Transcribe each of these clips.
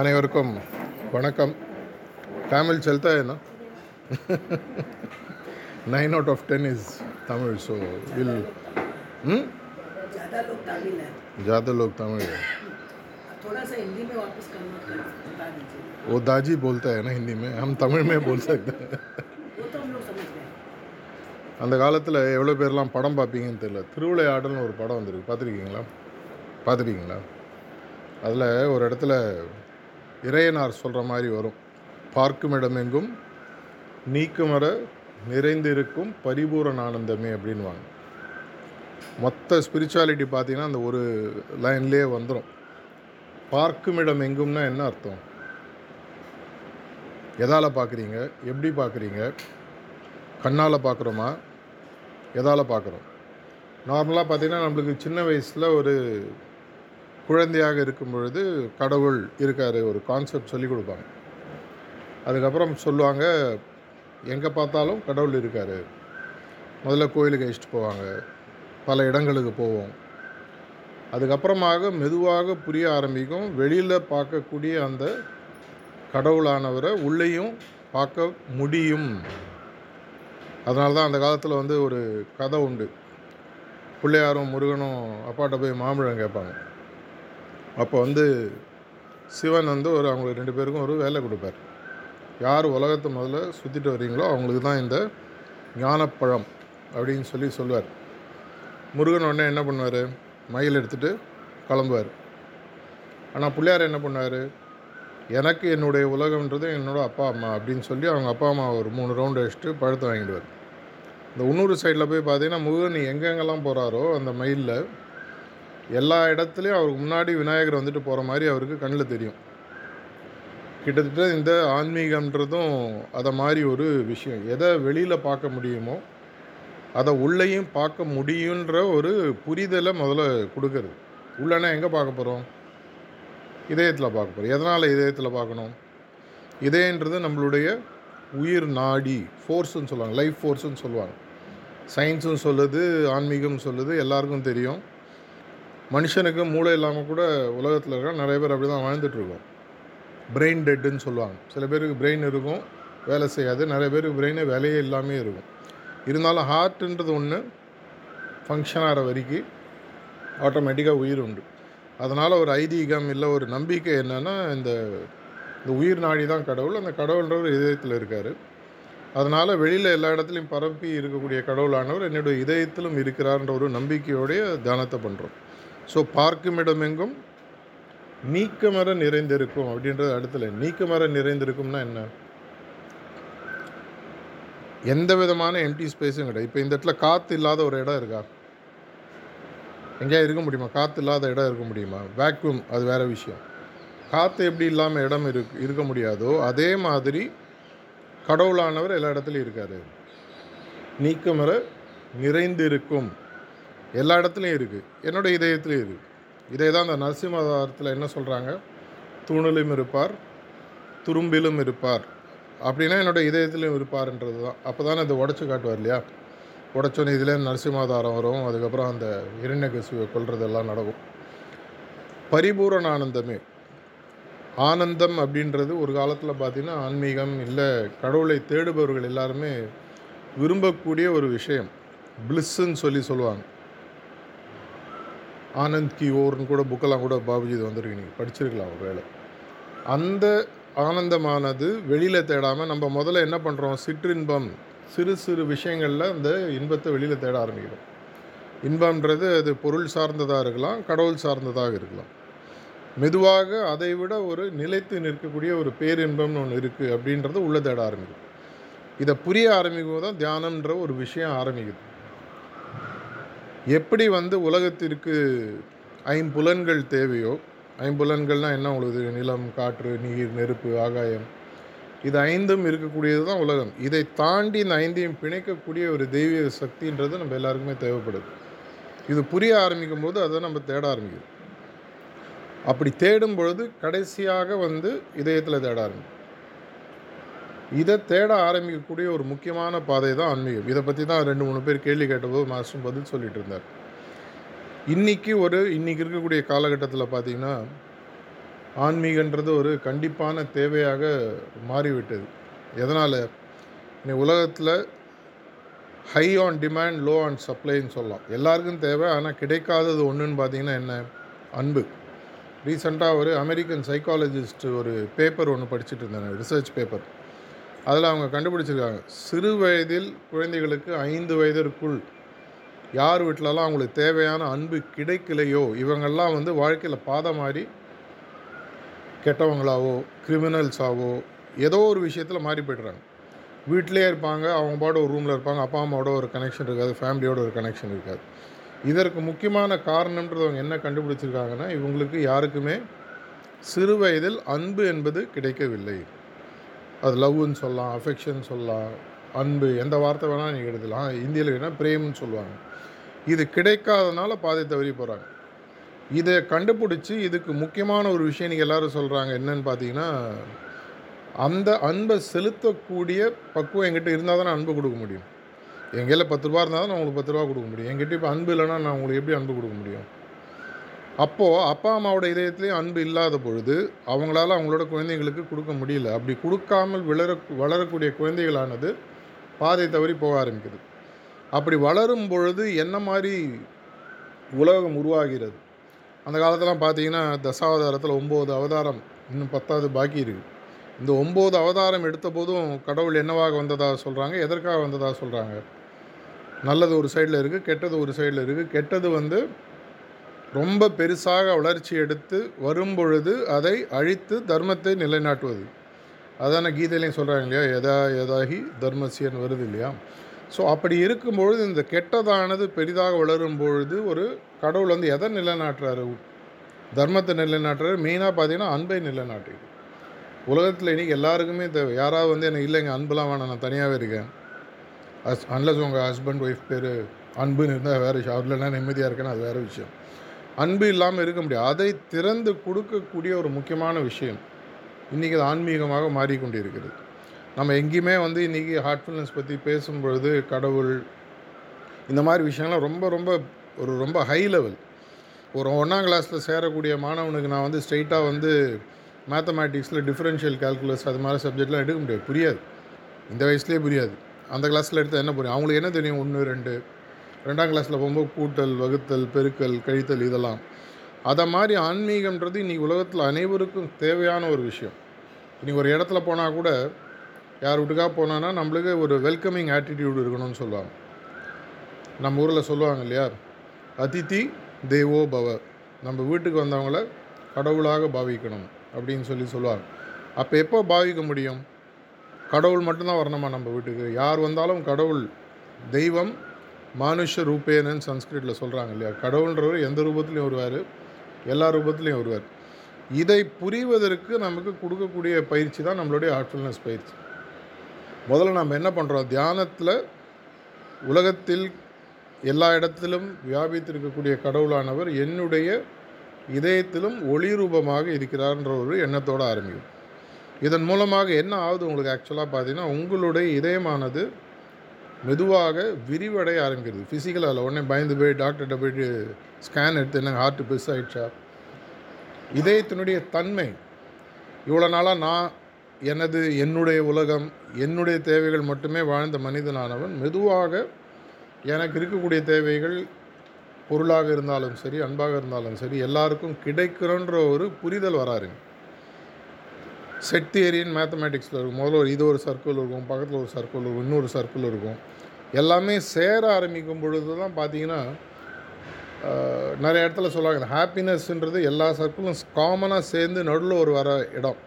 அனைவருக்கும் வணக்கம். தமிழ் செல்தா என்ன? Nine out of ten is Tamil so will ज़्यादा लोग तमिल है थोड़ा सा हिंदी में वापस தமிழ்மே போல் அந்த காலத்தில் எவ்வளோ பேர்லாம் படம் பார்ப்பீங்கன்னு தெரியல. தெரில ஆடல்னு ஒரு படம் வந்திருக்கு. பார்த்துருக்கீங்களா? பார்த்துருக்கீங்களா? அதில் ஒரு இடத்துல இறையனார் சொல்கிற மாதிரி வரும். பார்க்கும் இடமெங்கும் நீக்குமர நிறைந்திருக்கும் பரிபூரண ஆனந்தமே அப்படின்வாங்க மொத்த ஸ்பிரிச்சுவாலிட்டி பார்த்தீங்கன்னா அந்த ஒரு லைன்லேயே வந்துடும் பார்க்கும் இடம் எங்கும்னா என்ன அர்த்தம்? எதால் பார்க்குறீங்க? எப்படி பார்க்குறீங்க? கண்ணால் பார்க்குறோமா? எதால் பார்க்குறோம். நார்மலாக பார்த்தீங்கன்னா நம்மளுக்கு சின்ன வயசில் ஒரு குழந்தையாக இருக்கும் பொழுது கடவுள் இருக்கார் ஒரு கான்செப்ட் சொல்லி கொடுப்பாங்க. அதுக்கப்புறம் சொல்லுவாங்க எங்கே பார்த்தாலும் கடவுள் இருக்கார். முதல்ல கோயிலுக்கு அழைச்சிட்டு போவாங்க. பல இடங்களுக்கு போவோம். அதுக்கப்புறமாக மெதுவாக புரிய ஆரம்பிக்கும். வெளியில் பார்க்கக்கூடிய அந்த கடவுளானவரை உள்ளேயும் பார்க்க முடியும். அதனால தான் அந்த காலத்தில் வந்து ஒரு கதை உண்டு. பிள்ளையாரும் முருகனும் அப்பாட்ட போய் மாம்பழம் கேட்பாங்க. அப்போ வந்து சிவன் வந்து ஒரு அவங்களுக்கு ரெண்டு பேருக்கும் ஒரு வேலை கொடுப்பார். யார் உலகத்தை முதல்ல சுற்றிட்டு வர்றீங்களோ அவங்களுக்கு தான் இந்த ஞானப்பழம் அப்படின்னு சொல்லி சொல்லுவார் முருகன் உடனே என்ன பண்ணுவார்? மயில் எடுத்துகிட்டு கிளம்புவார். ஆனால் பிள்ளையார் என்ன பண்ணுவார்? எனக்கு என்னுடைய உலகம்ன்றது என்னோட அப்பா அம்மா அப்படின்னு சொல்லி அவங்க அப்பா அம்மா ஒரு மூணு ரவுண்டு அடிச்சுட்டு பழத்தை வாங்கிடுவார். இந்த இன்னொரு சைடில் போய் பார்த்தீங்கன்னா முருகன் எங்கெங்கெல்லாம் போகிறாரோ அந்த மயிலில் எல்லா இடத்துலையும் அவருக்கு முன்னாடி விநாயகர் வந்துட்டு போகிற மாதிரி அவருக்கு கண்ணில் தெரியும். கிட்டத்தட்ட இந்த ஆன்மீகம்ன்றதும் அதை மாதிரி ஒரு விஷயம். எதை வெளியில் பார்க்க முடியுமோ அதை உள்ளேயும் பார்க்க முடியுன்ற ஒரு புரிதலை முதல்ல கொடுக்கறது. உள்ளனா எங்கே பார்க்க போகிறோம் இதயத்தில் பார்க்க போகிறோம் எதனால் இதயத்தில் பார்க்கணும்? இதயன்றது நம்மளுடைய உயிர் நாடி ஃபோர்ஸுன்னு சொல்லுவாங்க. லைஃப் ஃபோர்ஸுன்னு சொல்லுவாங்க. சயின்ஸும் சொல்லுது ஆன்மீகம் சொல்லுது எல்லாருக்கும் தெரியும். மனுஷனுக்கு மூளை இல்லாமல் கூட உலகத்தில் இருக்க நிறைய பேர் அப்படி தான் வாழ்ந்துட்டுருக்கோம் பிரெயின் டெட்டுன்னு சொல்லுவாங்க. சில பேருக்கு பிரெயின் இருக்கும் வேலை செய்யாது. நிறைய பேருக்கு பிரெயினே வேலையே இல்லாமே இருக்கும். இருந்தாலும் ஹார்ட்டுன்றது ஒன்று ஃபங்க்ஷன் ஆகிற வரைக்கும் ஆட்டோமேட்டிக்காக உயிர் உண்டு. அதனால் ஒரு ஐதீகம் இல்லை ஒரு நம்பிக்கை என்னென்னா இந்த இந்த உயிர் நாடி தான் கடவுள். அந்த கடவுள்ன்றவர் இதயத்தில் இருக்கார். அதனால் வெளியில் எல்லா இடத்துலையும் பரப்பி இருக்கக்கூடிய கடவுளானவர் என்னுடைய இதயத்திலும் இருக்கிறார்ன்ற ஒரு நம்பிக்கையோடைய தியானத்தை பண்ணுறோம் ஸோ பார்க்கும் இடமெங்கும் நீக்கமர நிறைந்திருக்கும் அப்படின்றது அடுத்துல. நீக்கமர நிறைந்திருக்கும்னா என்ன? எந்த விதமான எம்டி ஸ்பேஸும் கிடையாது. இப்போ இந்த இடத்துல காற்று இல்லாத ஒரு இடம் இருக்கா? எங்கேயா இருக்க முடியுமா? காற்று இல்லாத இடம் இருக்க முடியுமா? வேக்யூம் அது வேற விஷயம். காற்று எப்படி இல்லாமல் இடம் இருக்கு இருக்க முடியாதோ அதே மாதிரி கடவுளானவர் எல்லா இடத்துலையும் இருக்கார். நீக்கமர நிறைந்து இருக்கும் எல்லா இடத்துலையும் இருக்குது என்னோட இதயத்துலேயும் இருக்குது இதே தான் அந்த நரசிம்மதாரத்தில் என்ன சொல்கிறாங்க தூணிலும் இருப்பார் துரும்பிலும் இருப்பார். அப்படின்னா என்னோட இதயத்திலையும் இருப்பார்ன்றது தான் அப்போ தானே இதை உடச்சி காட்டுவார் இல்லையா? உடச்சோன்னே இதில் நரசிம்மாதாரம் வரும். அதுக்கப்புறம் அந்த இரண்யகசுவை கொள்றதெல்லாம் நடக்கும். பரிபூரண ஆனந்தமே ஆனந்தம் அப்படின்றது ஒரு காலத்தில் பார்த்திங்கன்னா ஆன்மீகம் இல்லை கடவுளை தேடுபவர்கள் எல்லாருமே விரும்பக்கூடிய ஒரு விஷயம். பிளிஸ்ஸுன்னு சொல்லி சொல்லுவாங்க. ஆனந்த் கி ஓர்னு கூட புக்கெல்லாம் கூட பாபுஜி இது வந்திருக்கு நீங்கள் படிச்சிருக்கலாம் ஒரு வேலை அந்த ஆனந்தமானது வெளியில் தேடாமல் நம்ம முதல்ல என்ன பண்ணுறோம் சிற்றின்பம் சிறு சிறு விஷயங்களில் அந்த இன்பத்தை வெளியில் தேட ஆரம்பிக்கிறோம். இன்பம்ன்றது அது பொருள் சார்ந்ததாக இருக்கலாம் கடவுள் சார்ந்ததாக இருக்கலாம். மெதுவாக அதை விட ஒரு நிலைத்து நிற்கக்கூடிய ஒரு பேரின்பம்னு ஒன்று இருக்குது அப்படின்றத உள்ளே தேட ஆரம்பிக்கும் இதை புரிய ஆரம்பிக்கும் போது தான் தியானம்ன்ற ஒரு விஷயம் ஆரம்பிக்குது. எப்படி வந்து உலகத்திற்கு ஐம்புலன்கள் தேவையோ ஐம்புலன்கள்னால் என்ன உங்களுக்கு தெரியும்? நிலம் காற்று நீர் நெருப்பு ஆகாயம். இது ஐந்தும் இருக்கக்கூடியது தான் உலகம். இதை தாண்டி இந்த ஐந்தையும் பிணைக்கக்கூடிய ஒரு தெய்வீக சக்தின்றது நம்ம எல்லாருக்குமே தேவைப்படுது. இது புரிய ஆரம்பிக்கும் போது அதை நம்ம தேட ஆரம்பிக்கிறோம் அப்படி தேடும் பொழுது கடைசியாக வந்து இதயத்தில் தேட ஆரம்பிக்கும் இதை தேட ஆரம்பிக்கக்கூடிய ஒரு முக்கியமான பாதை தான் ஆன்மீகம். இதை பற்றி தான் ரெண்டு மூணு பேர் கேள்வி கேட்டபோது மாஸ்டர் பதில் சொல்லிட்டு இருந்தார். இன்னைக்கு ஒரு இன்னைக்கு இருக்கக்கூடிய காலகட்டத்தில் பார்த்திங்கன்னா ஆன்மீகன்றது ஒரு கண்டிப்பான தேவையாக மாறிவிட்டது. எதனால்? இன்னைக்கு உலகத்தில் high on demand low on சப்ளைன்னு சொல்லலாம். எல்லாருக்கும் தேவை ஆனால் கிடைக்காதது ஒன்றுன்னு பார்த்தீங்கன்னா என்ன? அன்பு. ரீசெண்டாக ஒரு அமெரிக்கன் சைக்காலஜிஸ்ட் ஒரு பேப்பர் ஒன்று படிச்சுட்டு இருந்தேன் ரிசர்ச் பேப்பர் அதில் அவங்க கண்டுபிடிச்சிருக்காங்க. சிறு வயதில் குழந்தைகளுக்கு ஐந்து வயதிற்குள் யார் வீட்டிலலாம் அவங்களுக்கு தேவையான அன்பு கிடைக்கலையோ இவங்கெல்லாம் வந்து வாழ்க்கையில் பாதை மாறி கெட்டவங்களாவோ கிரிமினல்ஸாவோ ஏதோ ஒரு விஷயத்தில் மாறி போய்டுறாங்க. வீட்டிலே இருப்பாங்க அவங்க பாட ஒரு ரூமில் இருப்பாங்க அப்பா அம்மாவோட ஒரு கனெக்ஷன் இருக்காது ஃபேமிலியோட ஒரு கனெக்ஷன் இருக்காது. இதற்கு முக்கியமான காரணம்ன்றது அவங்க என்ன கண்டுபிடிச்சிருக்காங்கன்னா இவங்களுக்கு யாருக்குமே சிறு வயதில் அன்பு என்பது கிடைக்கவில்லை. அது லவ்னு சொல்லலாம் அஃபெக்ஷன் சொல்லலாம் அன்பு எந்த வார்த்தை வேணால் நீங்கள் எடுக்கலாம் இந்தியில் என்ன பிரேம்னு சொல்லுவாங்க. இது கிடைக்காதனால பாதை தவறி போகிறாங்க இதை கண்டுபிடிச்சி இதுக்கு முக்கியமான ஒரு விஷயம் நீங்கள் எல்லோரும் சொல்கிறாங்க என்னன்னு பார்த்தீங்கன்னா அந்த அன்பை செலுத்தக்கூடிய பக்குவம் என்கிட்ட இருந்தால் தான் அன்பு கொடுக்க முடியும். எங்கேயில் பத்து ரூபா இருந்தால் தான் நான் உங்களுக்கு பத்து ரூபா கொடுக்க முடியும். என்கிட்ட இப்போ அன்பு இல்லைன்னா நான் உங்களுக்கு எப்படி அன்பு கொடுக்க முடியும்? அப்போது அப்பா அம்மாவோட இதயத்துலேயும் அன்பு இல்லாத பொழுது அவங்களால அவங்களோட குழந்தைங்களுக்கு கொடுக்க முடியல. அப்படி கொடுக்காமல் விளர வளரக்கூடிய குழந்தைகளானது பாதை தவறி போக ஆரம்பிக்குது. அப்படி வளரும் பொழுது என்ன மாதிரி உலகம் உருவாகிறது? அந்த காலத்தெல்லாம் பார்த்தீங்கன்னா தசாவதாரத்தில் ஒம்பது அவதாரம் இன்னும் பத்தாவது பாக்கி இருக்குது இந்த ஒம்பது அவதாரம் எடுத்த போதும் கடவுள் என்னவாக வந்ததாக சொல்கிறாங்க எதற்காக வந்ததாக சொல்கிறாங்க நல்லது ஒரு சைடில் இருக்குது கெட்டது ஒரு சைடில் இருக்குது கெட்டது வந்து ரொம்ப பெருசாக வளர்ச்சி எடுத்து வரும்பொழுது அதை அழித்து தர்மத்தை நிலைநாட்டுவது. அதான கீதையிலையும் சொல்கிறாங்க இல்லையா? எதா எதாகி தர்மசியன் வருது இல்லையா? ஸோ அப்படி இருக்கும்பொழுது இந்த கெட்டதானது பெரிதாக வளரும் பொழுது ஒரு கடவுள் வந்து எதை நிலைநாட்டுறாரு? தர்மத்தை நிலைநாட்டுறாரு. மெயினாக பார்த்தீங்கன்னா அன்பை நிலைநாட்டு உலகத்தில் இன்றைக்கி எல்லாருக்குமே தேவை. யாராவது வந்து எனக்கு இல்லைங்க அன்புலாம் வேணாம் நான் தனியாகவே இருக்கேன். அஸ் அன்லஸ் உங்கள் ஹஸ்பண்ட் ஒய்ஃப் பேர் அன்புன்னு இருந்தால் வேறு விஷயம் அவர்லாம் நிம்மதியாக இருக்கேன்னு அது வேறு விஷயம். அன்பு இல்லாமல் இருக்க முடியாது. அதை திறந்து கொடுக்கக்கூடிய ஒரு முக்கியமான விஷயம் இன்றைக்கி அது ஆன்மீகமாக மாறிக்கொண்டிருக்கிறது. நம்ம எங்கேயுமே வந்து இன்றைக்கி ஹார்ட்ஃபுல்னஸ் பற்றி பேசும்பொழுது கடவுள் இந்த மாதிரி விஷயங்கள்லாம் ரொம்ப ரொம்ப ஒரு ரொம்ப ஹை லெவல் ஒரு ஒன்றாம் கிளாஸில் சேரக்கூடிய மாணவனுக்கு நான் வந்து ஸ்ட்ரெயிட்டாக வந்து மேத்தமேட்டிக்ஸில் டிஃப்ரென்ஷியல் கால்குலஸ் அது மாதிரி சப்ஜெக்ட்லாம் எடுக்க முடியாது. புரியாது. இந்த வயசுலேயே புரியாது. அந்த கிளாஸில் எடுத்தால் என்ன புரியும்? அவங்களுக்கு என்ன தெரியும்? ஒன்று ரெண்டு? ரெண்டாம் கிளாஸில் போகும்போது கூட்டல் வகுத்தல் பெருக்கல் கழித்தல் இதெல்லாம். அதை மாதிரி ஆன்மீகம்ன்றது இன்றைக்கி உலகத்தில் அனைவருக்கும் தேவையான ஒரு விஷயம். இன்றைக்கி ஒரு இடத்துல போனால் கூட யார் வீட்டுக்காக போனான்னா நம்மளுக்கு ஒரு வெல்கமிங் ஆட்டிடியூடு இருக்கணும்னு சொல்லுவாங்க. நம்ம ஊரில் சொல்லுவாங்க இல்லையா? அதித்தி தேவோ பவ. நம்ம வீட்டுக்கு வந்தவங்கள கடவுளாக பாவிக்கணும் அப்படின்னு சொல்லி சொல்லுவாங்க. அப்போ எப்போ பாவிக்க முடியும்? கடவுள் மட்டும்தான் வரணுமா நம்ம வீட்டுக்கு? யார் வந்தாலும் கடவுள் தெய்வம் மானுஷ ரூபேனன்னு சன்ஸ்கிரிட்டில் சொல்கிறாங்க இல்லையா? கடவுள்ன்றவர் எந்த ரூபத்துலையும் வருவார் எல்லா ரூபத்துலையும் வருவார். இதை புரிவதற்கு நமக்கு கொடுக்கக்கூடிய பயிற்சி தான் நம்மளுடைய ஆர்ட்ஃபுல்னஸ் பயிற்சி. முதல்ல நம்ம என்ன பண்ணுறோம் தியானத்தில் உலகத்தில் எல்லா இடத்திலும் வியாபித்திருக்கக்கூடிய கடவுளானவர் என்னுடைய இதயத்திலும் ஒளி ரூபமாக இருக்கிறார்ன்ற ஒரு எண்ணத்தோடு ஆரம்பிக்கும். இதன் மூலமாக என்ன ஆகுது உங்களுக்கு ஆக்சுவலாக பார்த்தீங்கன்னா உங்களுடைய இதயமானது மெதுவாக விரிவடைய ஆரம்பிக்கிறது. ஃபிசிக்கலாக உடனே பயந்து போய் டாக்டர்கிட்ட போயிட்டு ஸ்கேன் எடுத்து என்ன ஹார்ட் பெருசு ஆயிடுச்சா இதயத்தினுடைய தன்மை. இவ்வளோ நாளாக நான் எனது என்னுடைய உலகம் என்னுடைய தேவைகள் மட்டுமே வாழ்ந்த மனிதனானவன். மெதுவாக எனக்கு இருக்கக்கூடிய தேவைகள் பொருளாக இருந்தாலும் சரி அன்பாக இருந்தாலும் சரி எல்லாருக்கும் கிடைக்கிறன்ற ஒரு புரிதல் வராருங்க. செட் தியரின்னு மேத்தமேட்டிக்ஸில் இருக்கும். முதல்ல ஒரு இது ஒரு சர்க்கிள் இருக்கும் பக்கத்தில் ஒரு சர்க்கிள் இருக்கும் இன்னொரு சர்க்கிள் இருக்கும். எல்லாமே சேர ஆரம்பிக்கும் பொழுது தான் பார்த்தீங்கன்னா நிறைய இடத்துல சொல்லுவாங்க இந்த ஹாப்பினஸ்ன்றது எல்லா சர்க்கிளும் காமனாக சேர்ந்து நடுவில் ஒரு வர இடம்.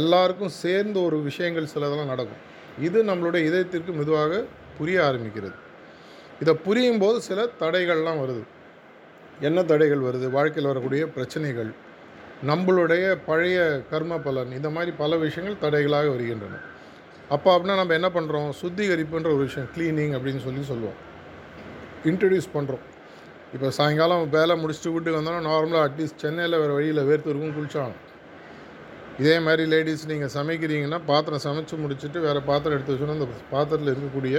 எல்லாருக்கும் சேர்ந்து ஒரு விஷயங்கள் சிலதெல்லாம் நடக்கும். இது நம்மளுடைய இதயத்திற்கு மெதுவாக புரிய ஆரம்பிக்கிறது. இதை புரியும் போது சில தடைகள்லாம் வருது. என்ன தடைகள் வருது? வாழ்க்கையில் வரக்கூடிய பிரச்சனைகள். நம்மளுடைய பழைய கர்ம பலன் இந்த மாதிரி பல விஷயங்கள் தடைகளாக வருகின்றன. அப்போ அப்படின்னா நம்ம என்ன பண்ணுறோம் சுத்திகரிப்புன்ற ஒரு விஷயம் க்ளீனிங் அப்படின்னு சொல்லி சொல்லுவோம். இன்ட்ரடியூஸ் பண்ணுறோம் இப்போ சாயங்காலம் வேலை முடிச்சுட்டு வீட்டுக்கு வந்தோன்னா நார்மலாக அட்லீஸ்ட் சென்னையில் வேறு வழியில் வேர்த்து இருக்கும் குளிச்சாகணும். இதே மாதிரி லேடிஸ் நீங்கள் சமைக்கிறீங்கன்னா பாத்திரம் சமைச்சு முடிச்சுட்டு வேறு பாத்திரம் எடுத்து வச்சோன்னா அந்த பாத்திரத்தில் இருக்கக்கூடிய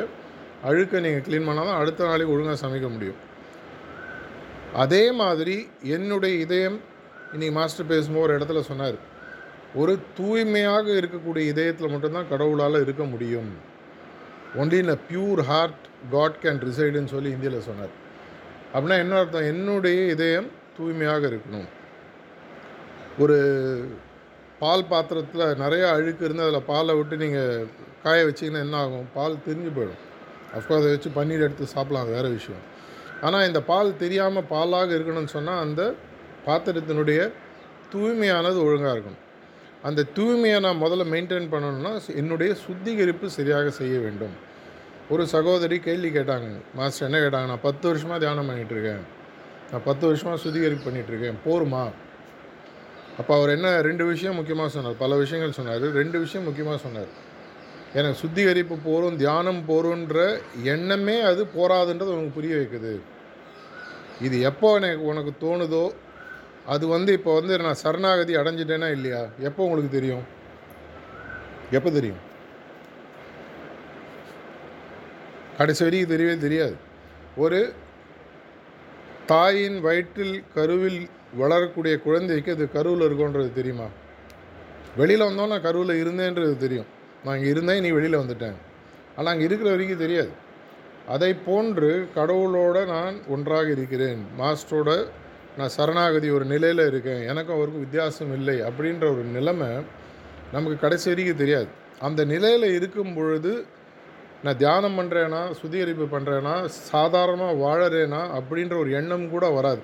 அழுக்கை நீங்கள் க்ளீன் பண்ணால் தான் அடுத்த நாளைக்கு ஒழுங்காக சமைக்க முடியும். அதே மாதிரி என்னுடைய இதயம் இன்றைக்கி மாஸ்டர் பேசும்போது ஒரு இடத்துல சொன்னார் ஒரு தூய்மையாக இருக்கக்கூடிய இதயத்தில் மட்டும்தான் கடவுளால் இருக்க முடியும். Only in a pure heart God can ரிசைடுன்னு சொல்லி இந்தியில் சொன்னார். அப்படின்னா என்ன அர்த்தம்? என்னுடைய இதயம் தூய்மையாக இருக்கணும். ஒரு பால் பாத்திரத்தில் நிறைய அழுக்கு இருந்து அதில் பாலை விட்டு நீங்கள் காய வச்சிங்கன்னா என்ன ஆகும்? பால் தெரிஞ்சு போயிடும். அஃப்கோர்ஸ் அதை வச்சு பன்னீர் எடுத்து சாப்பிடலாம் அது வேறு விஷயம். ஆனால் இந்த பால் தெரியாமல் பாலாக இருக்கணும்னு சொன்னால் அந்த பாத்திரத்தினுடைய தூய்மையானது ஒழுங்காக இருக்கணும். அந்த தூய்மையை நான் முதல்ல மெயின்டைன் பண்ணணும்னா என்னுடைய சுத்திகரிப்பு சரியாக செய்ய வேண்டும். ஒரு சகோதரி கேள்வி கேட்டாங்க. மாஸ்டர் என்ன கேட்டாங்க நான் பத்து வருஷமாக தியானம் பண்ணிகிட்ருக்கேன் நான் பத்து வருஷமாக சுத்திகரிப்பு பண்ணிகிட்ருக்கேன் போருமா? அப்போ அவர் என்ன ரெண்டு விஷயம் முக்கியமாக சொன்னார். பல விஷயங்கள் சொன்னார். ரெண்டு விஷயம் முக்கியமாக சொன்னார். எனக்கு சுத்திகரிப்பு போரும் தியானம் போருன்ற எண்ணமே அது போராதுன்றது உனக்கு புரிய வைக்குது. இது எப்போ எனக்கு உனக்கு தோணுதோ அது வந்து இப்போ வந்து நான் சரணாகதி அடைஞ்சிட்டேனா இல்லையா? எப்போ உங்களுக்கு தெரியும்? எப்போ தெரியும்? கடைசி வரைக்கும் தெரியவே தெரியாது. ஒரு தாயின் வயிற்றில் கருவில் வளரக்கூடிய குழந்தைக்கு அது கருவில் இருக்குன்றது தெரியுமா? வெளியில் வந்தோம் நான் கருவில் இருந்தேன்றது தெரியும். நான் இங்கே இருந்தேன் நீ வெளியில் வந்துட்டேன். ஆனால் அங்கே இருக்கிற வரைக்கும் தெரியாது. அதை போன்று கடவுளோட நான் ஒன்றாக இருக்கிறேன். மாஸ்டரோட நான் சரணாகதி ஒரு நிலையில் இருக்கேன். எனக்கும் அவருக்கும் வித்தியாசம் இல்லை அப்படின்ற ஒரு நிலைமை நமக்கு கடைசி வரைக்கும் தெரியாது. அந்த நிலையில் இருக்கும் பொழுது நான் தியானம் பண்ணுறேன்னா சுத்திகரிப்பு பண்ணுறேன்னா சாதாரணமாக வாழறேனா அப்படின்ற ஒரு எண்ணம் கூட வராது.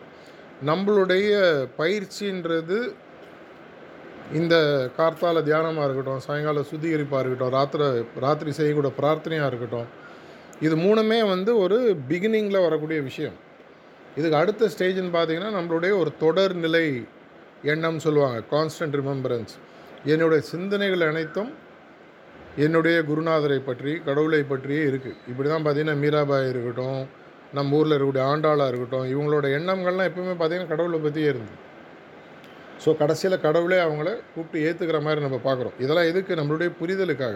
நம்மளுடைய பயிற்சின்றது இந்த கார்த்தால தியானமாக இருக்கட்டும் சாயங்கால சுத்திகரிப்பாக இருக்கட்டும் ராத்திரை ராத்திரி செய்யக்கூடிய பிரார்த்தனையாக இருக்கட்டும் இது மூணுமே வந்து ஒரு பிகினிங்கில் வரக்கூடிய விஷயம். இதுக்கு அடுத்த ஸ்டேஜ்னு பார்த்தீங்கன்னா நம்மளுடைய ஒரு தொடர் நிலை எண்ணம் சொல்லுவாங்க கான்ஸ்டன்ட் ரிமெம்பரன்ஸ் என்னுடைய சிந்தனைகள் அனைத்தும் என்னுடைய குருநாதரை பற்றி கடவுளை பற்றியே இருக்குது இப்படி தான் பார்த்தீங்கன்னா மீராபாய் இருக்கட்டும் நம்ம ஊரில் இருக்கக்கூடிய ஆண்டாளாக இருக்கட்டும் இவங்களோட எண்ணங்கள்லாம் எப்பவுமே பார்த்தீங்கன்னா கடவுளை பற்றியே இருந்தது ஸோ கடைசியில் கடவுளே அவங்கள கூப்பிட்டு ஏற்றுக்கிற மாதிரி நம்ம பார்க்குறோம். இதெல்லாம் எதுக்கு? நம்மளுடைய புரிதலுக்காக.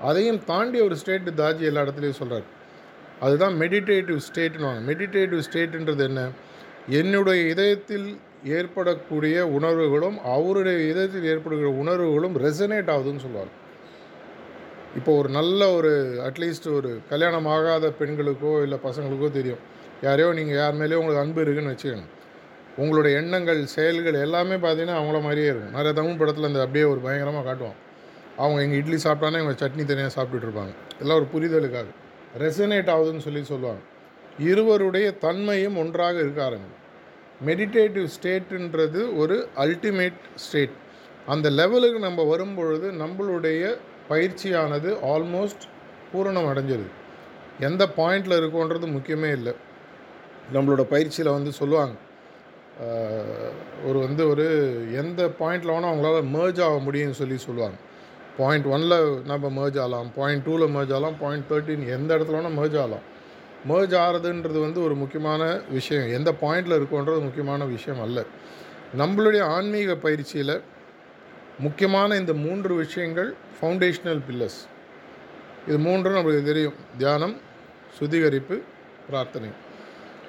அதையும் தாண்டி ஒரு ஸ்டேட் தாஜி எல்லா இடத்துலையும் சொல்கிறார் அதுதான் மெடிடேட்டிவ் ஸ்டேட்னுவாங்க மெடிடேட்டிவ் ஸ்டேட்டுன்றது என்ன? என்னுடைய இதயத்தில் ஏற்படக்கூடிய உணர்வுகளும் அவருடைய இதயத்தில் ஏற்படுகிற உணர்வுகளும் ரெசனேட் ஆகுதுன்னு சொல்லுவாங்க. இப்போ ஒரு நல்ல ஒரு அட்லீஸ்ட் ஒரு கல்யாணம் ஆகாத பெண்களுக்கோ இல்லை பசங்களுக்கோ தெரியும். யாரையோ நீங்கள் யார் மேலேயோ உங்களுக்கு அன்பு இருக்குன்னு வச்சுக்கோங்க. உங்களுடைய எண்ணங்கள் செயல்கள் எல்லாமே பார்த்தீங்கன்னா அவங்கள மாதிரியே இருக்கும். நிறைய தமிழ் படத்தில் இந்த அப்படியே ஒரு பயங்கரமாக காட்டுவான் அவங்க எங்கள் இட்லி சாப்பிட்டானே இவங்க சட்னி தனியாக சாப்பிட்டுட்டு இருப்பாங்க. எல்லாம் ஒரு புரிதலுக்காக. ரெசனேட் ஆகுதுன்னு சொல்லி சொல்லுவாங்க. இருவருடைய தன்மையும் ஒன்றாக இருக்க ஆரம்பிக்கும். மெடிடேட்டிவ் ஸ்டேட்டுன்றது ஒரு அல்டிமேட் ஸ்டேட். அந்த லெவலுக்கு நம்ம வரும்பொழுது நம்மளுடைய பயிற்சியானது ஆல்மோஸ்ட் பூரணம் அடைஞ்சிருது. எந்த பாயிண்டில் இருக்கோன்றது முக்கியமே இல்லை. நம்மளோட பயிற்சியில் வந்து சொல்லுவாங்க. ஒரு வந்து ஒரு எந்த பாயிண்டில் வேணால் அவங்களால மேர்ஜ் ஆக முடியும்னு சொல்லி சொல்லுவாங்க. பாயிண்ட் ஒனில் நம்ம மேர்ஜ் ஆகலாம். பாயிண்ட் டூவில் மேர்ஜ் ஆகலாம். பாயிண்ட் தேர்ட்டின் எந்த இடத்துல வேணால் merge ஆகலாம். மேர்ஜ் ஆகிறதுன்றது வந்து ஒரு முக்கியமான விஷயம். எந்த பாயிண்டில் இருக்கோன்றது முக்கியமான விஷயம் அல்ல. நம்மளுடைய ஆன்மீக பயிற்சியில் முக்கியமான இந்த மூன்று விஷயங்கள் ஃபவுண்டேஷனல் பில்லர்ஸ் இது மூன்றும் நம்மளுக்கு தெரியும். தியானம் சுத்திகரிப்பு பிரார்த்தனை.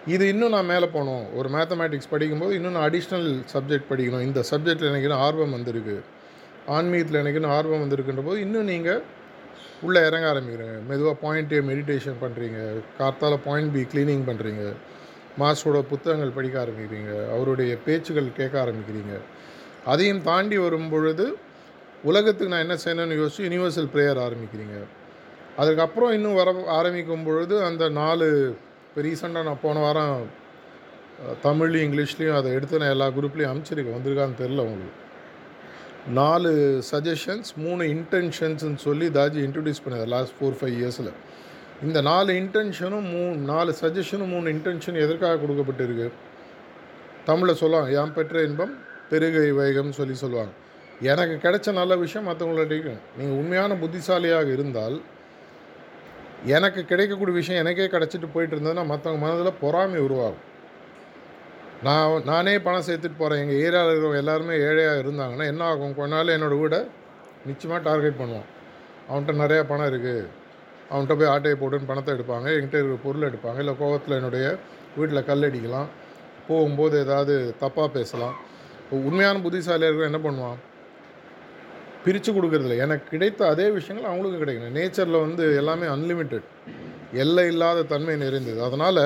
இது இன்னும் நான் மேலே போனோம் ஒரு மேத்தமேட்டிக்ஸ் படிக்கும்போது இன்னும் நான் அடிஷ்னல் சப்ஜெக்ட் படிக்கணும். இந்த சப்ஜெக்டில் எனக்கு ஆர்வம் வந்திருக்கு. ஆன்மீகத்தில் எனக்கு ஆர்வம் வந்திருக்குன்ற போது இன்னும் நீங்கள் உள்ளே இறங்க ஆரம்பிக்கிறீங்க. மெதுவாக பாயிண்ட் ஏ மெடிடேஷன் பண்ணுறீங்க கார்த்தால் பாயிண்ட் பி க்ளீனிங் பண்ணுறீங்க மாஸ்டரோட புத்தகங்கள் படிக்க ஆரம்பிக்கிறீங்க. அவருடைய பேச்சுகள் கேட்க ஆரம்பிக்கிறீங்க. அதையும் தாண்டி வரும் பொழுது உலகத்துக்கு நான் என்ன செய்யணும்னு யோசிச்சு யுனிவர்சல் ப்ரேயர் ஆரம்பிக்கிறீங்க. அதுக்கப்புறம் இன்னும் வர ஆரம்பிக்கும் பொழுது அந்த நாலு இப்போ ரீசெண்டாக நான் போன வாரம் தமிழ்லையும் இங்கிலீஷ்லேயும் அதை எடுத்து நான் எல்லா குரூப்லேயும் அனுப்பிச்சிருக்கேன். வந்திருக்கான்னு தெரில உங்களுக்கு. நாலு சஜஷன்ஸ் மூணு இன்டென்ஷன்ஸ்னு சொல்லி தாஜி இன்ட்ரடியூஸ் பண்ணார் லாஸ்ட் ஃபோர் ஃபைவ் இயர்ஸில் இந்த நாலு இன்டென்ஷனும் மூணு நாலு சஜஷனும் மூணு இன்டென்ஷன் எதற்காக கொடுக்கப்பட்டிருக்கு? தமிழில் சொல்லுவாங்க என் பெற்ற இன்பம் பெருகை வைகம்னு சொல்லி சொல்லுவாங்க. எனக்கு கிடைச்ச நல்ல விஷயம் மற்றவங்கள்ட்ட நீங்கள் உண்மையான புத்திசாலியாக இருந்தால் எனக்கு கிடைக்கக்கூடிய விஷயம் எனக்கே கிடச்சிட்டு போயிட்டு இருந்ததுன்னா மற்றவங்க மனதில் பொறாமை உருவாகும். நான் நானே பணம் சேர்த்துட்டு போகிறேன் எங்கள் ஏரியாவில் இருக்கிறவங்க எல்லாருமே ஏழையாக இருந்தாங்கன்னா என்ன ஆகும்? கொஞ்ச நாள் என்னோடய வீடை நிச்சயமாக டார்கெட் பண்ணுவான். அவன்கிட்ட நிறையா பணம் இருக்குது அவன்கிட்ட போய் ஆட்டையை போட்டுன்னு பணத்தை எடுப்பாங்க. என்கிட்ட இருக்கிற பொருள் எடுப்பாங்க. இல்லை கோவத்தில் என்னுடைய வீட்டில் கல் அடிக்கலாம். போகும்போது ஏதாவது தப்பாக பேசலாம். இப்போ உண்மையான புத்திசாலியாக இருக்கிற என்ன பண்ணுவான்? பிரித்து கொடுக்குறதில்ல எனக்கு கிடைத்த அதே விஷயங்கள் அவங்களுக்கும் கிடைக்கணும். நேச்சரில் வந்து எல்லாமே அன்லிமிட்டெட் எல்லை இல்லாத தன்மை நிறைந்தது. அதனால்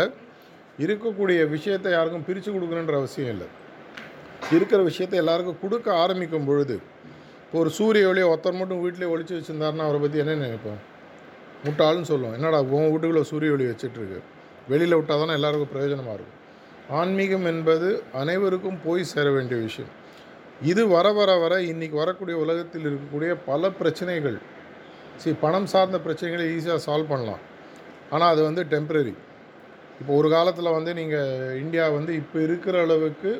இருக்கக்கூடிய விஷயத்தை யாருக்கும் பிரித்து கொடுக்கணுன்ற அவசியம் இல்லை. இருக்கிற விஷயத்தை எல்லாருக்கும் கொடுக்க ஆரம்பிக்கும் பொழுது இப்போ ஒரு சூரிய ஒளியை ஒருத்தர் மட்டும் வீட்டிலே ஒழிச்சு வச்சுருந்தாருன்னா அவரை பற்றி என்ன நினைப்போம்? முட்டாள்னு சொல்லுவோம். என்னடா உன் வீட்டுக்குள்ளே சூரிய ஒளி வச்சுட்ருக்கு? வெளியில் விட்டால் தானே எல்லாருக்கும் பிரயோஜனமாக இருக்கும்? ஆன்மீகம் என்பது அனைவருக்கும் போய் சேர வேண்டிய விஷயம். இது வர வர வர இன்றைக்கி வரக்கூடிய உலகத்தில் இருக்கக்கூடிய பல பிரச்சனைகள். சரி பணம் சார்ந்த பிரச்சனைகளை ஈஸியாக சால்வ் பண்ணலாம். ஆனால் அது வந்து டெம்ப்ரரி இப்போ ஒரு காலத்தில் வந்து நீங்கள் இந்தியா வந்து இப்போ இருக்கிற அளவுக்கு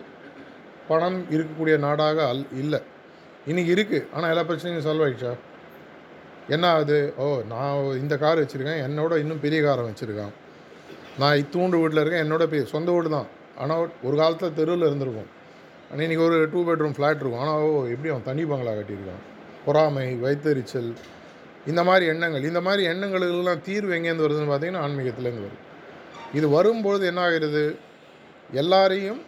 பணம் இருக்கக்கூடிய நாடாக அல் இல்லை. இன்றைக்கி இருக்குது ஆனால் எல்லா பிரச்சனையும் சால்வ் ஆகிடுச்சா என்ன ஆகுது? ஓ நான் இந்த கார் வச்சுருக்கேன். என்னோட இன்னும் பெரிய காரை வச்சுருக்கான். நான் இத்தூண்டு வீட்டில் இருக்கேன். என்னோட பெரிய சொந்த வீடு தான். ஆனால் ஒரு காலத்தில் தெருவில் இருந்திருக்கும். ஆனால் இன்றைக்கி ஒரு டூ பெட்ரூம் ஃப்ளாட் இருக்கும். ஆனால் ஓ எப்படி அவன் தனி பங்களா கட்டியிருக்கான்? பொறாமை வைத்தறிச்சல் இந்த மாதிரி எண்ணங்கள். இந்த மாதிரி எண்ணங்களுக்கெல்லாம் தீர்வு எங்கேருந்து வருதுன்னு பார்த்தீங்கன்னா ஆன்மீகத்துலேருந்து வருது. இது வரும்பொழுது என்ன ஆகிறது எல்லாரையும்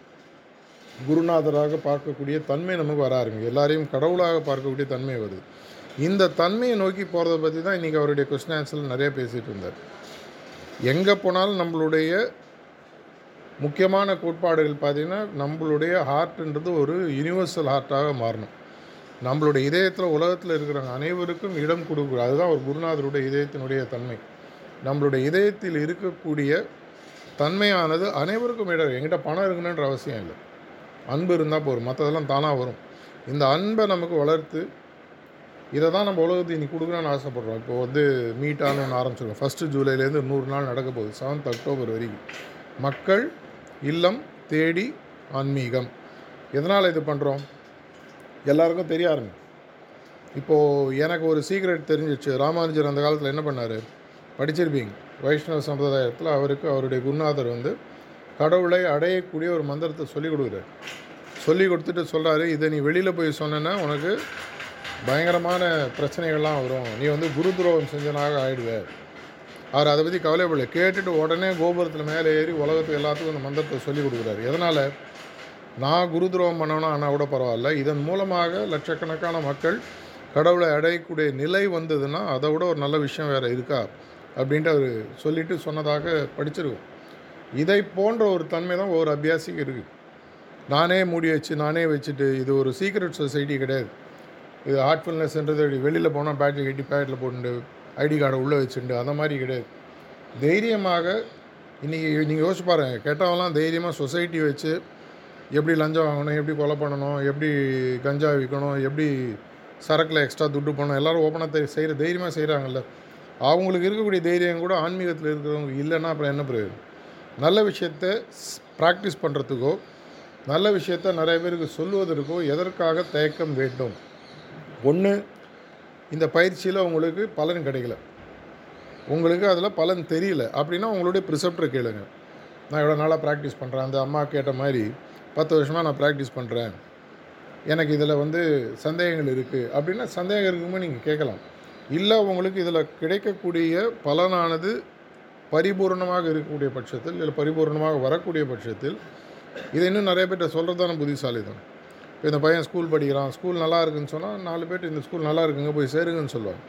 குருநாதராக பார்க்கக்கூடிய தன்மை நமக்கு வர ஆரம்பிக்கும் எல்லாரையும் கடவுளாக பார்க்கக்கூடிய தன்மை வருது. இந்த தன்மையை நோக்கி போகிறத பற்றி தான் இன்றைக்கி அவருடைய கொஸ்டின் ஆன்சரில் நிறைய பேசிகிட்டு இருந்தார். எங்கே போனாலும் நம்மளுடைய முக்கியமான கோட்பாடுகள் பார்த்திங்கன்னா நம்மளுடைய ஹார்ட்ன்றது ஒரு யூனிவர்சல் ஹார்ட்டாக மாறணும். நம்மளுடைய இதயத்தில் உலகத்தில் இருக்கிறவங்க அனைவருக்கும் இடம் கொடுக்குற அதுதான் ஒரு குருநாதருடைய இதயத்தினுடைய தன்மை. நம்மளுடைய இதயத்தில் இருக்கக்கூடிய தன்மையானது அனைவருக்கும் இடம் என்கிட்ட பணம் இருக்கணுன்ற அவசியம் இல்லை. அன்பு இருந்தால் போதும். மற்றதெல்லாம் தானாக வரும். இந்த அன்பை நமக்கு வளர்த்து இதை தான் நம்ம உலகத்துக்கு இன்னைக்கு கொடுக்கணும்னு ஆசைப்படுறோம். இப்போ வந்து மீட்டான்னு ஒன்று ஆரம்பிச்சிருக்கோம். ஃபஸ்ட்டு ஜூலைலேருந்து நூறு நாள் நடக்க போகுது. செவன்த் அக்டோபர் வரைக்கும். மக்கள் இல்லம் தேடி ஆன்மீகம். எதனால் இது பண்ணுறோம் எல்லாருக்கும் தெரிய ஆரம்பிக்கும் இப்போது எனக்கு ஒரு சீக்ரெட் தெரிஞ்சிச்சு. ராமானுஜர் அந்த காலத்தில் என்ன பண்ணார்? படிச்சிருப்பீங்க. வைஷ்ணவ சம்பிரதாயத்தில் அவருக்கு அவருடைய குருநாதர் வந்து கடவுளை அடையக்கூடிய ஒரு மந்திரத்தை சொல்லிக் கொடுக்குறாரு. சொல்லி கொடுத்துட்டு சொல்கிறாரு இதை நீ வெளியில் போய் சொன்னேன்னா உனக்கு பயங்கரமான பிரச்சனைகள்லாம் வரும். நீ வந்து குரு துரோகம் செஞ்சனாக ஆயிடுவ. அவர் அதை பற்றி கவலைப்படல. கேட்டுட்டு உடனே கோபுரத்தில் மேலே ஏறி உலகத்துக்கு எல்லாத்துக்கும் அந்த மந்திரத்தை சொல்லி கொடுக்குறாரு. எதனால்? நான் குரு துரோகம் பண்ணணும் ஆனால் கூட பரவாயில்ல. இதன் மூலமாக லட்சக்கணக்கான மக்கள் கடவுளை அடையக்கூடிய நிலை வந்ததுன்னா அதை விட ஒரு நல்ல விஷயம் வேறு இருக்கா? அப்படின்ட்டு அவர் சொல்லிட்டு சொன்னதாக படிச்சிருக்கோம். இதை போன்ற ஒரு தன்மை தான் ஒவ்வொரு அபியாசிக்கு இருக்குது நானே மூடி வச்சு நானே வச்சுட்டு இது ஒரு சீக்ரெட் சொசைட்டி கிடையாது. இது ஹார்ட்ஃபுல்னஸ்ன்றது வெளியில் போனால் பேட்டரி கட்டி பேக்கெட்டில் போட்டு ஐடி கார்டை உள்ளே வச்சுட்டு அந்த மாதிரி கிடையாது. தைரியமாக இன்றைக்கி நீங்கள் யோசிச்சு பாருங்கள் கெட்டவங்களாம் தைரியமாக சொசைட்டி வச்சு எப்படி லஞ்சம் வாங்கணும் எப்படி கொலை பண்ணணும் எப்படி கஞ்சா விற்கணும் எப்படி சரக்கில் எக்ஸ்ட்ரா துட்டு பண்ணணும் எல்லோரும் ஓப்பனாக செய்கிற தைரியமாக செய்கிறாங்கல்ல அவங்களுக்கு இருக்கக்கூடிய தைரியம் கூட ஆன்மீகத்தில் இருக்கிறவங்க இல்லைன்னா அப்புறம் என்ன பிரயோஜனம்? நல்ல விஷயத்தை ப்ராக்டிஸ் பண்ணுறதுக்கோ நல்ல விஷயத்த நிறைய பேருக்கு சொல்லுவதற்கோ எதற்காக தயக்கம் வேண்டும்? ஒன்று இந்த பயிற்சியில் உங்களுக்கு பலன் கிடைக்கல. உங்களுக்கு அதில் பலன் தெரியல. அப்படின்னா உங்களுடைய ப்ரிசெப்டர் கேளுங்க. நான் இவ்வளோ நாளாக ப்ராக்டிஸ் பண்ணுறேன் அந்த அம்மா கேட்ட மாதிரி பத்து வருஷமாக நான் ப்ராக்டிஸ் பண்ணுறேன் எனக்கு இதில் வந்து சந்தேகங்கள் இருக்குது அப்படின்னா சந்தேகம் இருக்கும்போது நீங்கள் கேட்கலாம். இல்லை உங்களுக்கு இதில் கிடைக்கக்கூடிய பலனானது பரிபூர்ணமாக இருக்கக்கூடிய பட்சத்தில் இல்லை பரிபூர்ணமாக வரக்கூடிய பட்சத்தில் இதை இன்னும் நிறைய பேர்கிட்ட சொல்கிறது தானே புத்திசாலி தான். இப்போ இந்த பையன் ஸ்கூல் படிக்கிறான் ஸ்கூல் நல்லா இருக்குன்னு சொன்னால் நாலு பேர்ட்டு இந்த ஸ்கூல் நல்லா இருக்குங்க போய் சேருங்கன்னு சொல்லுவாங்க.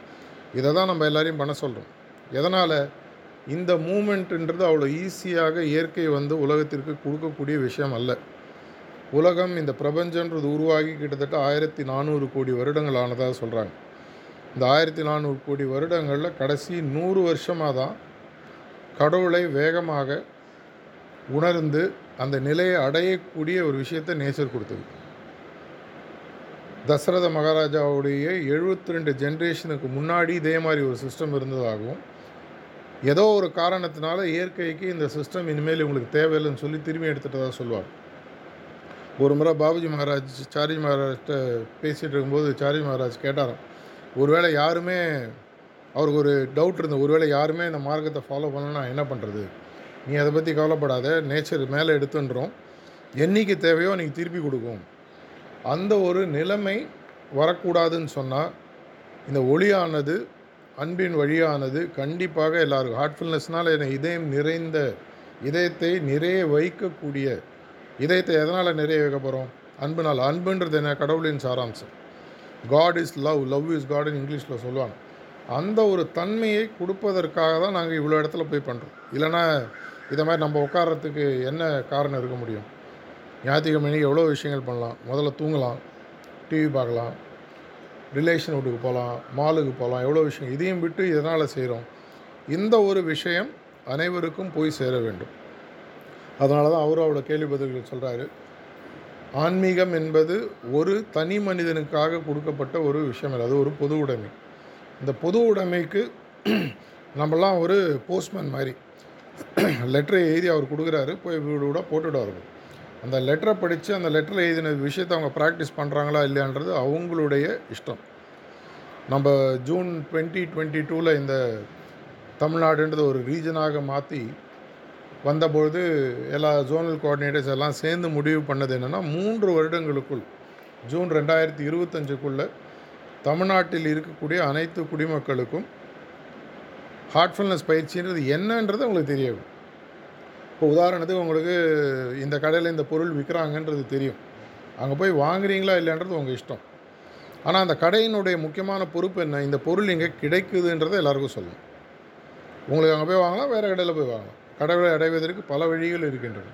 இதை தான் நம்ம எல்லாரையும் பண்ண சொல்கிறோம் எதனால்? இந்த மூமெண்ட்டுன்றது அவ்வளோ ஈஸியாக இயற்கை வந்து உலகத்திற்கு கொடுக்கக்கூடிய விஷயம் அல்ல. உலகம் இந்த பிரபஞ்சன்றது உருவாகி கிட்டத்தட்ட ஆயிரத்தி நானூறு கோடி வருடங்கள் ஆனதாக சொல்கிறாங்க இந்த ஆயிரத்தி நானூறு கோடி வருடங்களில் கடைசி நூறு வருஷமாக தான் கடவுளை வேகமாக உணர்ந்து அந்த நிலையை அடையக்கூடிய ஒரு விஷயத்தை நேச்சர் கொடுத்தது. தசரத மகாராஜாவுடைய எழுபத்தி ரெண்டு ஜென்ரேஷனுக்கு முன்னாடி இதே மாதிரி ஒரு சிஸ்டம் இருந்ததாகவும் ஏதோ ஒரு காரணத்தினால இயற்கைக்கு இந்த சிஸ்டம் இனிமேல் உங்களுக்கு தேவையில்லைன்னு சொல்லி திரும்பி எடுத்துகிட்டதாக சொல்லுவார். ஒரு முறை பாபுஜி மகாராஜ் சாரி மகாராஜ்கிட்ட பேசிகிட்டு இருக்கும்போது சாரி மகாராஜ் கேட்டாராம் ஒருவேளை யாருமே அவருக்கு ஒரு டவுட் இருந்தது ஒருவேளை யாருமே இந்த மார்க்கத்தை ஃபாலோ பண்ணலன்னா என்ன பண்ணுறது நீ அதை பற்றி கவலைப்படாத நேச்சர் மேலே எடுத்துன்றோம். என்னைக்கு தேவையோ நீங்கள் திருப்பி கொடுக்கும். அந்த ஒரு நிலைமை வரக்கூடாதுன்னு சொன்னால் இந்த ஒளியானது அன்பின் வழியானது கண்டிப்பாக எல்லாருக்கும் ஹார்ட்ஃபுல்னஸ்னால் என்னை இதயம் நிறைந்த இதயத்தை நிறைய வைக்கக்கூடிய இதயத்தை எதனால் நிறைய வைக்க போகிறோம் அன்புனால் அன்புன்றது என்ன? கடவுளின் சாராம்சம். God is love love is காட்னு இங்கிலீஷில் சொல்லுவாங்க. அந்த ஒரு தன்மையை கொடுப்பதற்காக தான் நாங்கள் இவ்வளோ இடத்துல போய் பண்ணுறோம் இல்லைன்னா இதை மாதிரி நம்ம உட்கார்றதுக்கு என்ன காரணம் இருக்க முடியும்? ஞாயிற்றுக்கிழமை எவ்வளோ விஷயங்கள் பண்ணலாம்? முதல்ல தூங்கலாம் டிவி பார்க்கலாம் ரிலேஷன் வீட்டுக்கு போகலாம் மாலுக்கு போகலாம் எவ்வளோ விஷயம். இதையும் விட்டு எதனால் செய்கிறோம்? இந்த ஒரு விஷயம் அனைவருக்கும் போய் சேர வேண்டும். அதனால தான் அவரும் அவரோட கேள்வி பதில்கள் சொல்கிறாரு ஆன்மீகம் என்பது ஒரு தனி மனிதனுக்காக கொடுக்கப்பட்ட ஒரு விஷயம். இல்லை அது ஒரு பொது உடைமை. இந்த பொது உடைமைக்கு நம்மலாம் ஒரு போஸ்ட்மேன் மாதிரி. லெட்டரை எழுதி அவர் கொடுக்குறாரு. போய் வீடு கூட போட்டுவிடுவார் அந்த லெட்டரை படித்து அந்த லெட்டரில் எழுதின விஷயத்தை அவங்க ப்ராக்டிஸ் பண்ணுறாங்களா இல்லையான்றது அவங்களுடைய இஷ்டம். நம்ம ஜூன் டுவெண்ட்டி டுவெண்ட்டி டூவில் இந்த தமிழ்நாடுன்றது ஒரு ரீஜனாக மாற்றி வந்தபொழுது எல்லா ஜோனல் கோஆர்டினேட்டர்ஸ் எல்லாம் சேர்ந்து முடிவு பண்ணது என்னென்னா மூன்று வருடங்களுக்குள் ஜூன் ரெண்டாயிரத்தி இருபத்தஞ்சுக்குள்ளே தமிழ்நாட்டில் இருக்கக்கூடிய அனைத்து குடிமக்களுக்கும் ஹார்ட்ஃபுல்னஸ் பயிற்சின்றது என்னன்றது உங்களுக்கு தெரியும் இப்போ உதாரணத்துக்கு உங்களுக்கு இந்த கடையில் இந்த பொருள் விற்கிறாங்கன்றது தெரியும். அங்கே போய் வாங்குறீங்களா இல்லைன்றது உங்கள் இஷ்டம். ஆனால் அந்த கடையினுடைய முக்கியமான பொறுப்பு என்ன? இந்த பொருள் இங்கே கிடைக்குதுன்றதை எல்லாருக்கும் சொல்லணும். உங்களுக்கு அங்கே போய் வாங்கலாம் வேறு கடையில் போய் வாங்கலாம். கடவுளை அடைவதற்கு பல வழிகள் இருக்கின்றன.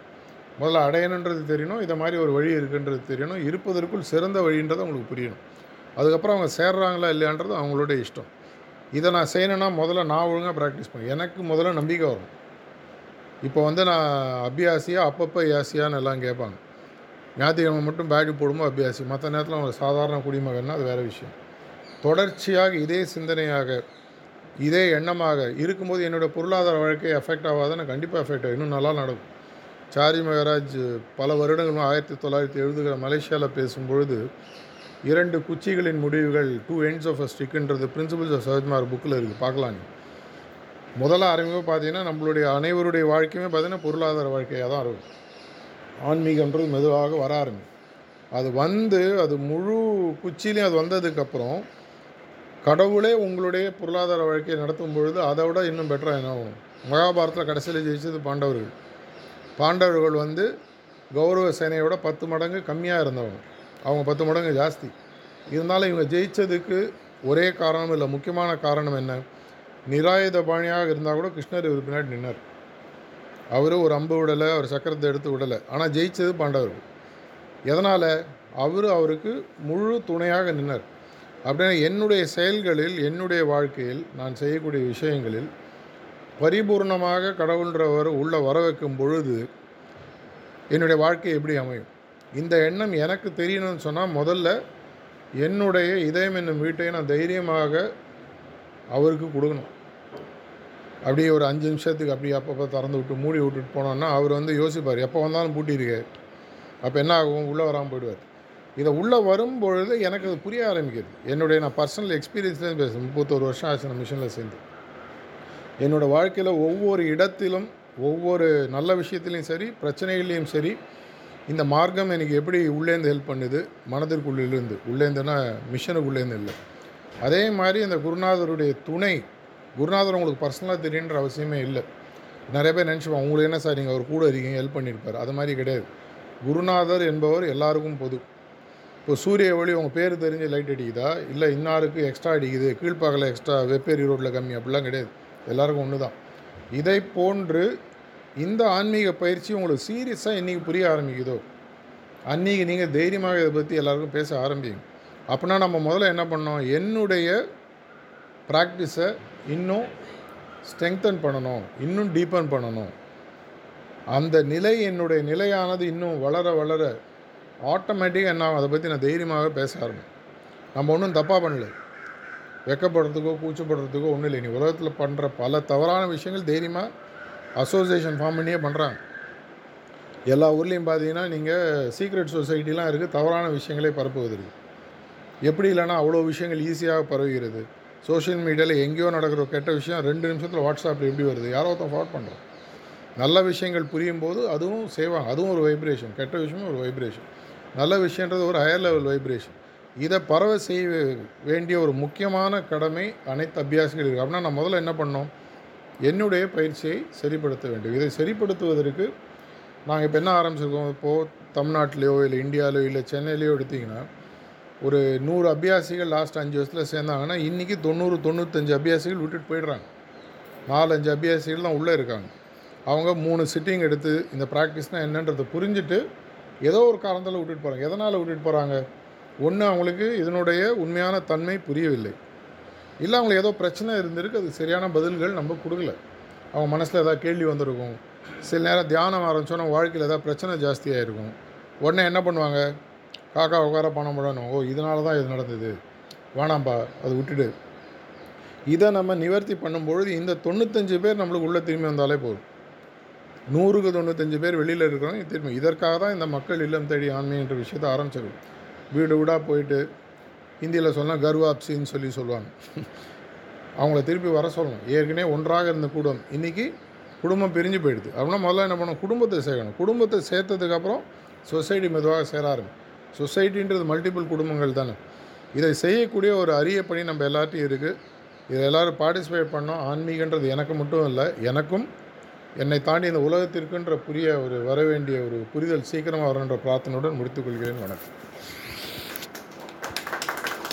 முதல்ல அடையணுன்றது தெரியணும் இதை மாதிரி ஒரு வழி இருக்குன்றது தெரியணும் இருப்பதற்குள் சிறந்த வழின்றது அவங்களுக்கு புரியணும். அதுக்கப்புறம் அவங்க சேர்றாங்களா இல்லையான்றது அவங்களோட இஷ்டம். இதை நான் செய்யணுன்னா முதல்ல நான் ஒழுங்காக ப்ராக்டிஸ் பண்ணேன் எனக்கு முதல்ல நம்பிக்கை வரும் இப்போ வந்து நான் அபியாசியா அப்பப்போ யாசியான்னு எல்லாம் கேட்பாங்க. ஞாயிற்றுக்கிழமை மட்டும் பேட்ஜ் போடும்போது அபியாசி? மற்ற நேரத்தில் அவங்க சாதாரண குடிமகன்னா அது வேறு விஷயம். தொடர்ச்சியாக இதே சிந்தனையாக இதே எண்ணமாக இருக்கும்போது என்னோடய பொருளாதார வாழ்க்கை எஃபெக்ட் ஆகாதுன்னு கண்டிப்பாக எஃபெக்ட் ஆகும். இன்னும் நல்லா நடக்கும். சாரி மகராஜ் பல வருடங்களும் ஆயிரத்தி தொள்ளாயிரத்தி எழுபதுகளில் மலேசியாவில் பேசும்பொழுது இரண்டு குச்சிகளின் முடிவுகள் டூ எண்ட்ஸ் ஆஃப் அ ஸ்டிக்ன்றது பிரின்சிபல்ஸ் ஆஃப் சஹஜ்மார் புக்கில் இருக்குது பார்க்கலாம் முதல்ல ஆரம்பிக்கும் பார்த்தீங்கன்னா நம்மளுடைய அனைவருடைய வாழ்க்கையுமே பார்த்தீங்கன்னா பொருளாதார வாழ்க்கையாக தான் இருக்கும். ஆன்மீகன்றது மெதுவாக வர ஆரம்பி அது வந்து அது முழு குச்சிலையும் அது வந்ததுக்கப்புறம் கடவுளே உங்களுடைய பொருளாதார வாழ்க்கையை நடத்தும் பொழுது அதை விட இன்னும் பெட்டராக என்ன ஆகும்? மகாபாரதத்தில் கடைசியில் ஜெயிச்சது பாண்டவர்கள். பாண்டவர்கள் வந்து கௌரவ சேனையோட பத்து மடங்கு கம்மியாக இருந்தவங்க. அவங்க பத்து மடங்கு ஜாஸ்தி. இருந்தாலும் இவங்க ஜெயித்ததுக்கு ஒரே காரணம் இல்லை. முக்கியமான காரணம் என்ன? நிராயுத பாணியாக இருந்தால் கூட கிருஷ்ணர் இவர் பின்னாடி நின்னார். அவர் ஒரு அம்பு விடலை அவர் சக்கரத்தை எடுத்து விடலை. ஆனால் ஜெயித்தது பாண்டவர்கள். எதனால்? அவர் அவருக்கு முழு துணையாக நின்னார். அப்படின்னா என்னுடைய செயல்களில் என்னுடைய வாழ்க்கையில் நான் செய்யக்கூடிய விஷயங்களில் பரிபூர்ணமாக கடவுள்ன்றவர் உள்ளே வர வைக்கும் பொழுது என்னுடைய வாழ்க்கை எப்படி அமையும்? இந்த எண்ணம் எனக்கு தெரியணும்னு சொன்னால் முதல்ல என்னுடைய இதயம் என்னும் வீட்டை நான் தைரியமாக அவருக்கு கொடுக்கணும். அப்படியே ஒரு அஞ்சு நிமிஷத்துக்கு அப்படியே அப்பப்போ திறந்து விட்டு மூடி விட்டுட்டு போனோன்னா அவர் வந்து யோசிப்பார் எப்போ வந்தாலும் பூட்டியிருக்கார் அப்போ என்ன ஆகும்? உள்ளே வராமல் போயிடுவார். இதை உள்ளே வரும்பொழுது எனக்கு அது புரிய ஆரம்பிக்குது. என்னுடைய நான் பர்சனல் எக்ஸ்பீரியன்ஸ்லேருந்து பேசுகிறேன் முப்பத்தொரு வருஷம் ஆச்சு நான் மிஷனில் சேர்ந்து. என்னோடய வாழ்க்கையில் ஒவ்வொரு இடத்திலும் ஒவ்வொரு நல்ல விஷயத்துலையும் சரி பிரச்சனைகள்லேயும் சரி இந்த மார்க்கம் எனக்கு எப்படி உள்ளேருந்து ஹெல்ப் பண்ணுது? மனதிற்குள்ளேருந்து உள்ளேருந்துன்னா மிஷனுக்குள்ளேருந்து இல்லை. அதே மாதிரி இந்த குருநாதருடைய துணை குருநாதர் உங்களுக்கு பர்சனலாக தெரியுன்ற அவசியமே இல்லை. நிறைய பேர் நினச்சிப்பாங்க உங்களுக்கு என்ன சார் நீங்கள் அவர் கூட இருக்கீங்க ஹெல்ப் பண்ணியிருப்பார். அது மாதிரி கிடையாது. குருநாதர் என்பவர் எல்லாருக்கும் பொது. இப்போ சூரிய ஒளி உங்கள் பேர் தெரிஞ்சு லைட் அடிக்குதா? இல்லை இன்னாருக்கு எக்ஸ்ட்ரா அடிக்குது? கீழ்ப்பாக்கில் எக்ஸ்ட்ரா வெப்பேரி ரோட்டில் கம்மி அப்படிலாம் கிடையாது. எல்லாருக்கும் ஒன்று தான் இதை போன்று இந்த ஆன்மீக பயிற்சி உங்களுக்கு சீரியஸாக இன்றைக்கி புரிய ஆரம்பிக்குதோ அன்றைக்கி நீங்கள் தைரியமாக இதை பற்றி எல்லாருக்கும் பேச ஆரம்பிங்க. அப்படின்னா நம்ம முதல்ல என்ன பண்ணோம் என்னுடைய ப்ராக்டிஸை இன்னும் ஸ்ட்ரெங்தன் பண்ணணும். இன்னும் டீப்பன் பண்ணணும். அந்த நிலை என்னுடைய நிலையானது இன்னும் வளர வளர ஆட்டோமேட்டிக்காக என்ன ஆகும்? அதை பற்றி நான் தைரியமாக பேச ஆரம்பிக்கும் நம்ம ஒன்றும் தப்பாக பண்ணல. வெக்கப்படுறதுக்கோ கூச்சப்படுறதுக்கோ ஒன்றும் இல்லை. நீ உலகத்தில் பண்ணுற பல தவறான விஷயங்கள் தைரியமாக அசோசியேஷன் ஃபார்ம் பண்ணியே பண்ணுறாங்க எல்லா ஊர்லேயும் பார்த்தீங்கன்னா நீங்கள் சீக்ரெட் சொசைட்டிலாம் இருக்குது தவறான விஷயங்களே பரப்புவதற்கு எப்படி இல்லைனா அவ்வளோ விஷயங்கள் ஈஸியாக பரவுகிறது. சோஷியல் மீடியாவில் எங்கேயோ நடக்கிற கெட்ட விஷயம் ரெண்டு நிமிஷத்தில் வாட்ஸ்அப்பில் எப்படி வருது? யாரோ ஒருத்தன் ஃபார்வர்ட் பண்ணுறோம் நல்ல விஷயங்கள் புரியும் போது அதுவும் செய்வாங்க அதுவும் ஒரு வைப்ரேஷன் கெட்ட விஷயமும் ஒரு வைப்ரேஷன் நல்ல விஷயன்றது ஒரு ஹையர் லெவல் வைப்ரேஷன் இதை பரவ செய்ய வேண்டிய ஒரு முக்கியமான கடமை அனைத்து அபியாசிகள் இருக்குது அப்படின்னா நான் முதல்ல என்ன பண்ணோம்? என்னுடைய பயிற்சியை சரிப்படுத்த வேண்டும். இதை சரிப்படுத்துவதற்கு நாங்கள் இப்போ என்ன ஆரம்பிச்சிருக்கோம்? இப்போது தமிழ்நாட்டிலையோ இல்லை இந்தியாவிலையோ இல்லை சென்னையிலையோ எடுத்திங்கன்னா ஒரு நூறு அபியாசிகள் லாஸ்ட் அஞ்சு வருஷத்தில் சேர்ந்தாங்கன்னா இன்றைக்கி தொண்ணூறு தொண்ணூத்தஞ்சு அபியாசிகள் விட்டுட்டு போயிடுறாங்க. நாலஞ்சு அபியாசிகள் தான் உள்ளே இருக்காங்க. அவங்க மூணு சிட்டிங் எடுத்து இந்த ப்ராக்டிஸ்னால் என்னன்றதை புரிஞ்சுட்டு ஏதோ ஒரு காரணத்தில் விட்டுட்டு போகிறாங்க எதனால் விட்டுட்டு போகிறாங்க ஒன்று அவங்களுக்கு இதனுடைய உண்மையான தன்மை புரியவில்லை. இல்லை அவங்களுக்கு ஏதோ பிரச்சனை இருந்திருக்கு அதுக்கு சரியான பதில்கள் நம்ம கொடுக்கல. அவங்க மனசில் ஏதாவது கேள்வி வந்திருக்கும். சில நேரம் தியானம் ஆரம்பிச்சோன்னா வாழ்க்கையில் ஏதாவது பிரச்சனை ஜாஸ்தியாக இருக்கும் உடனே என்ன பண்ணுவாங்க? காக்கா உட்கார பணம் போடணும் ஓ இதனால தான் இது நடந்தது. வேணாம்ப்பா அது விட்டுடு. இதை நம்ம நிவர்த்தி பண்ணும்பொழுது இந்த தொண்ணூத்தஞ்சு பேர் நம்மளுக்கு உள்ளே திரும்பி வந்தாலே போதும். நூறுக்கு தொண்ணூத்தஞ்சு பேர் வெளியில் இருக்கிறவங்க திரும்பி இதற்காக தான் இந்த மக்கள் இல்லம் தேடி ஆன்மீகன்ற விஷயத்தை ஆரம்பிச்சது. வீடு வீடாக போயிட்டு ஹிந்தியில் சொன்னால் கர்வாப்சின்னு சொல்லி சொல்லுவாங்க. அவங்கள திருப்பி வர சொல்லணும். ஏற்கனவே ஒன்றாக இருந்த குடும்பம் இன்றைக்கி குடும்பம் பிரிஞ்சு போயிடுது. அப்படின்னா முதல்ல என்ன பண்ணணும்? குடும்பத்தை சேர்க்கணும். குடும்பத்தை சேர்த்ததுக்கப்புறம் சொசைட்டி மெதுவாக சேர ஆரம்பிக்கும். சொசைட்டின்றது மல்டிபிள் குடும்பங்கள் தானே. இதை செய்யக்கூடிய ஒரு அரிய பணி நம்ம எல்லார்ட்டையும் இருக்குது இதை எல்லோரும் பார்ட்டிசிபேட் பண்ணோம். ஆன்மீகன்றது எனக்கு மட்டும் இல்லை எனக்கும் என்னை தாண்டி இந்த உலகத்திற்குன்ற புரிய ஒரு வரவேண்டிய ஒரு புரிதல் சீக்கிரமாக வரணுன்ற பிரார்த்தனையுடன் முடித்துக்கொள்கிறேன் வணக்கம்.